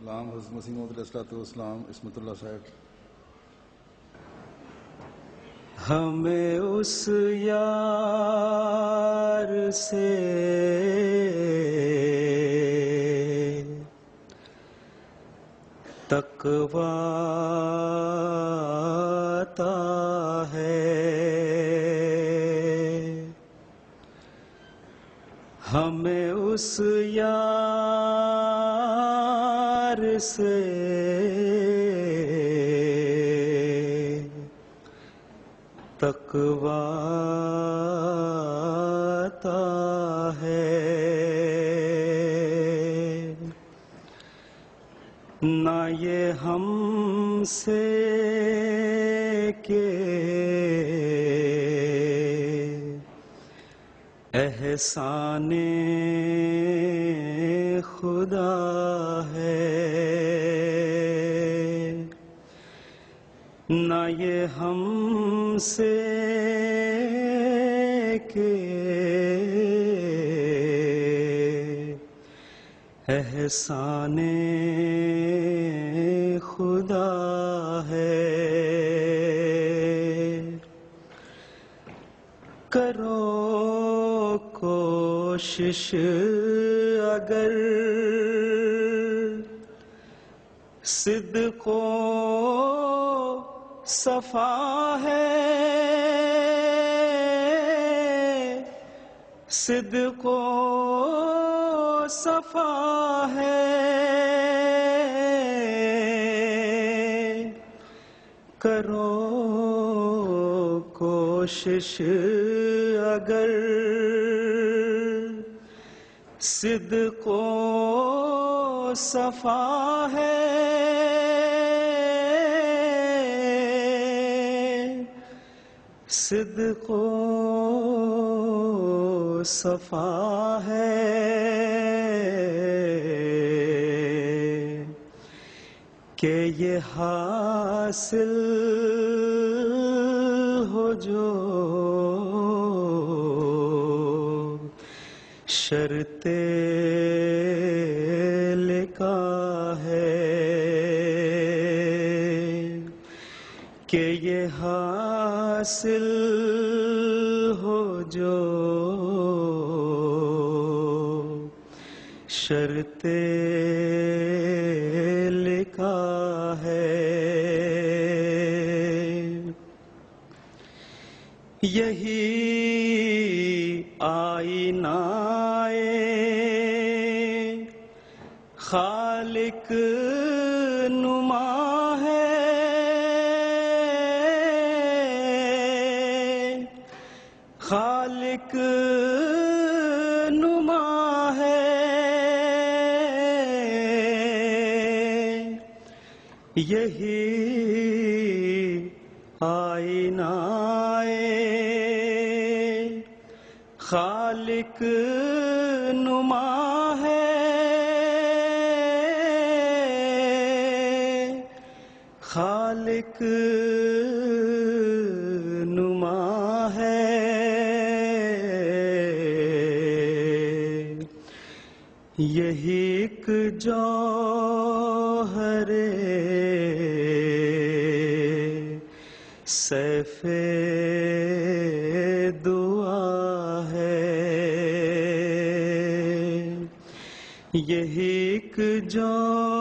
کلام حضرت مسیح علیہ السلاۃ والسلام اسمت اللہ صاحب۔ ہمیں اس یار سے تقوا آتا اس یار سے۔ تقوا آتا ہے۔ نہ یہ ہم سے احسان خدا ہے۔ نہ یہ ہم سے کہ احسان خدا ہے کرو کوشش اگر صدق و صفا ہے صدق و صفا ہے۔ کرو کوشش اگر صدق و صفا ہے۔ صدق و صفا ہے۔ کہ یہ حاصل ہو جو شرط لکھا ہے کہ یہ حاصل ہو جو شرط یہی آئینہ خالق نما ہے۔ خالق نما ہے۔ یہی آئینہ خالق نما ہے۔ خالق نما ہے۔ یہی ایک جوہر سیف دعا ہے۔ یہی ایک جوہر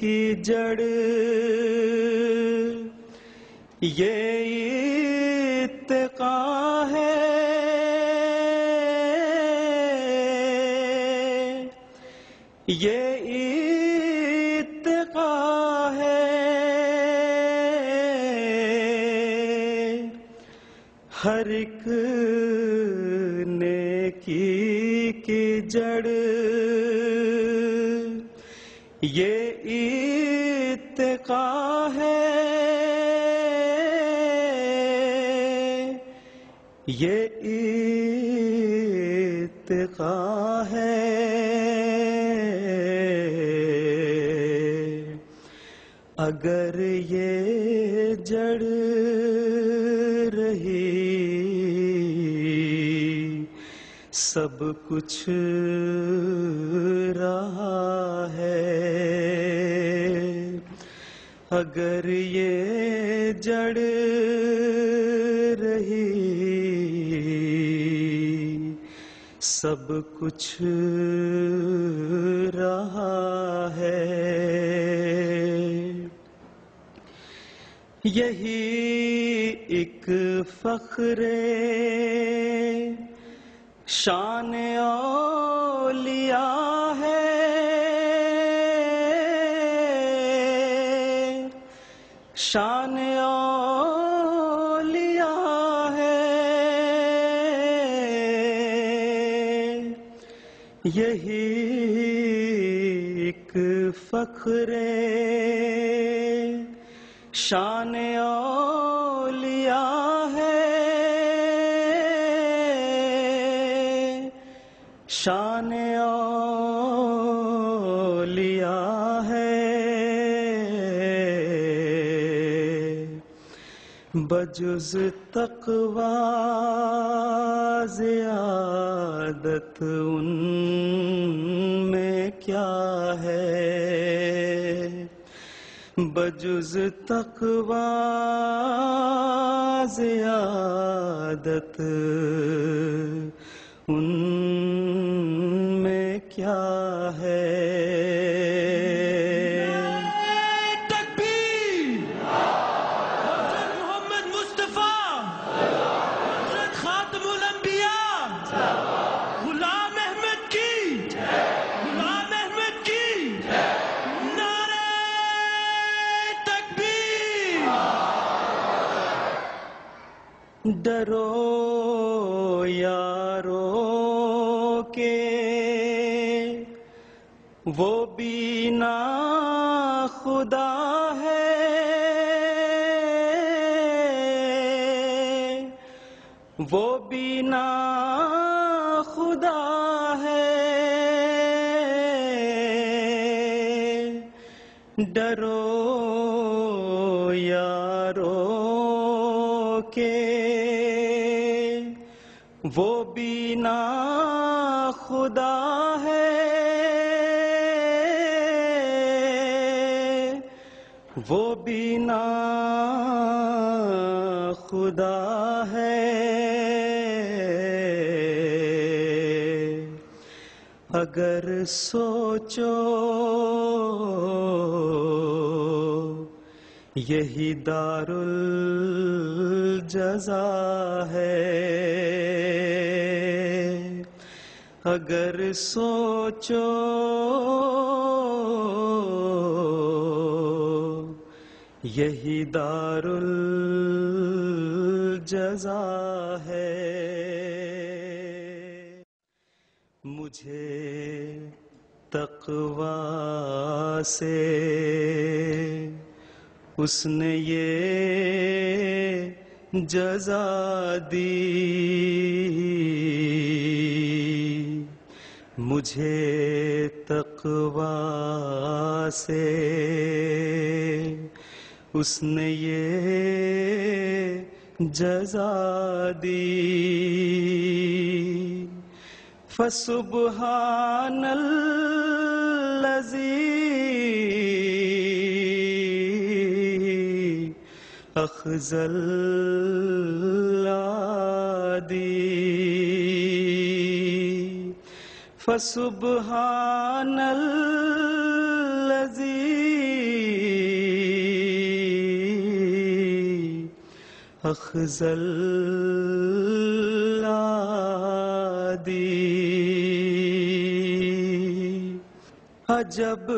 کی جڑ۔ یہ اتقا ہے۔ یہ اتقا ہے۔ ہر ایک نیکی کی جڑ۔ یہ اتقا ہے۔ یہ ارتقا ہے۔ اگر یہ جڑ رہی سب کچھ رہا ہے۔ اگر یہ جڑ رہی سب کچھ رہا ہے۔ یہی ایک فخر شان اولیاء شان اولیاء ہے۔ یہی ایک فخر شان اولیاء ہے۔ شان اولیاء ہے۔ بجز تقوی زیادت ان میں کیا ہے؟ بجز تقوی زیادت ان میں کیا ہے؟ ڈرو یارو کے۔ وہ بینا خدا ہے۔ وہ بینا خدا ہے۔ ڈرو کے وہ بینا خدا ہے۔ وہ بینا خدا ہے۔ اگر سوچو یہی دار الجزا ہے۔ اگر سوچو یہی دار الجزا ہے۔ مجھے تقوی سے اس نے یہ جزا دی۔ مجھے تقوی سے اس نے یہ جزا دی۔ فسبحان الذي أخزى العادي فسبحان الذي أخزى العادي عجب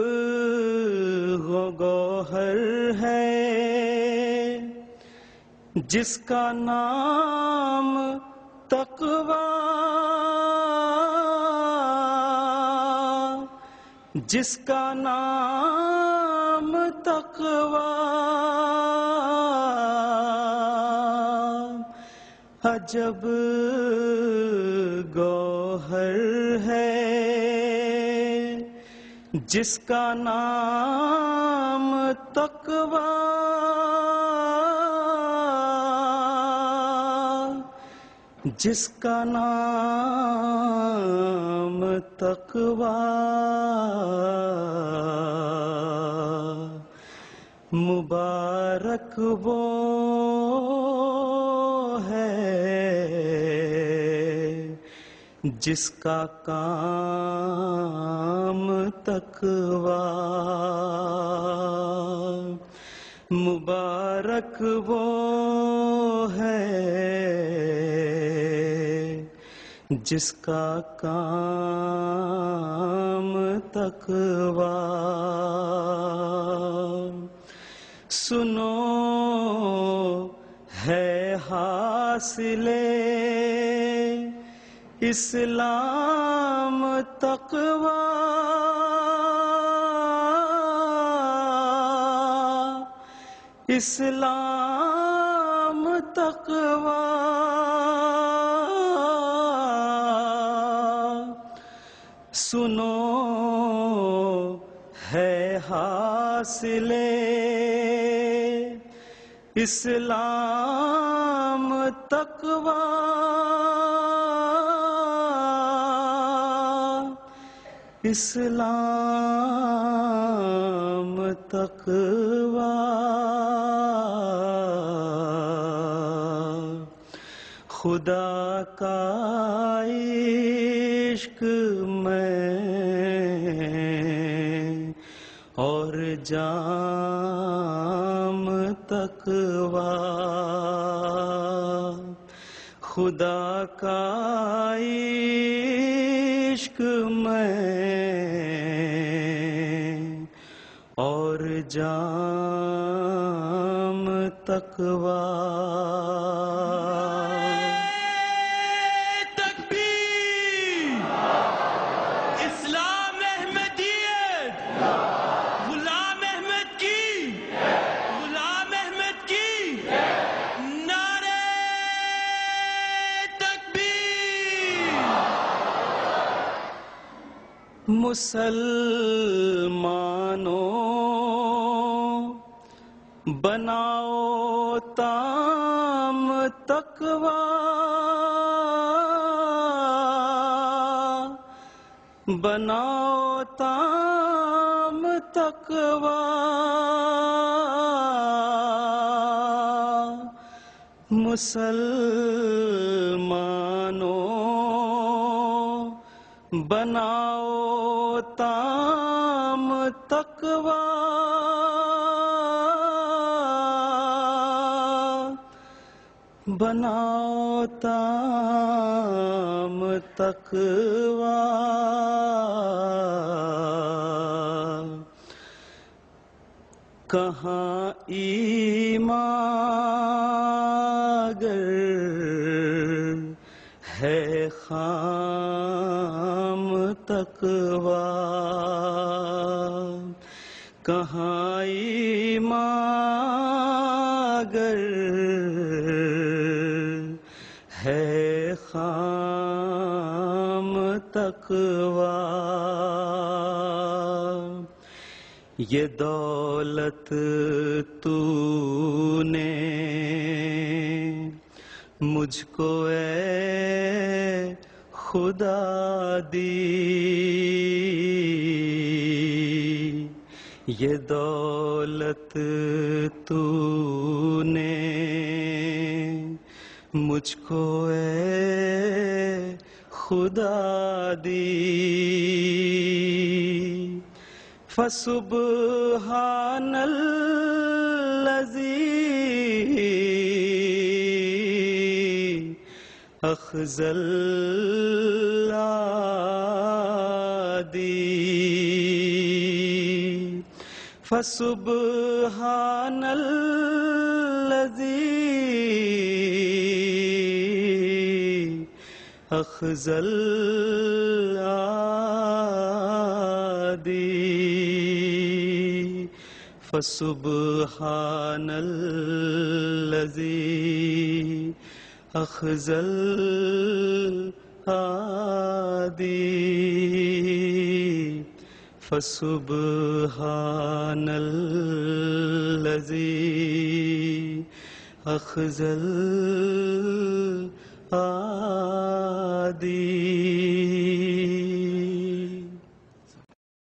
گوہر ہے جس کا نام تقوی، جس کا نام تقوی، عجب گوہر ہے، جس کا نام تقوی جس کا نام تقوی مبارک وہ ہے جس کا کام تقوی مبارک جس کا کام تقوی۔ سنو ہے حاصل اسلام تقوی۔ اسلام تقوی۔ حاصل اسلام تقوی۔ اسلام تقوی۔ خدا کا عشق جام تقوی۔ خدا کا عشق میں اور جام تقوی۔ مسلمانوں بناؤ تام تقوی۔ بناؤ تام تقوی۔ مسلمانوں بناؤ تام تقوی۔ بناؤ تام تقوی۔ کہاں ایمان گر ہے خام تقوی کہاں ایمان ہے خام تقوی یہ دولت تو نے مجھ کو اے خدا دی۔ یہ دولت تو نے مجھ کو اے خدا دی۔ فسبحان الذي أخزى العادي فسبحان الذي أخزى العادي فسبحان الذي أخزى آدي فسبحان الذي أخزى الآدي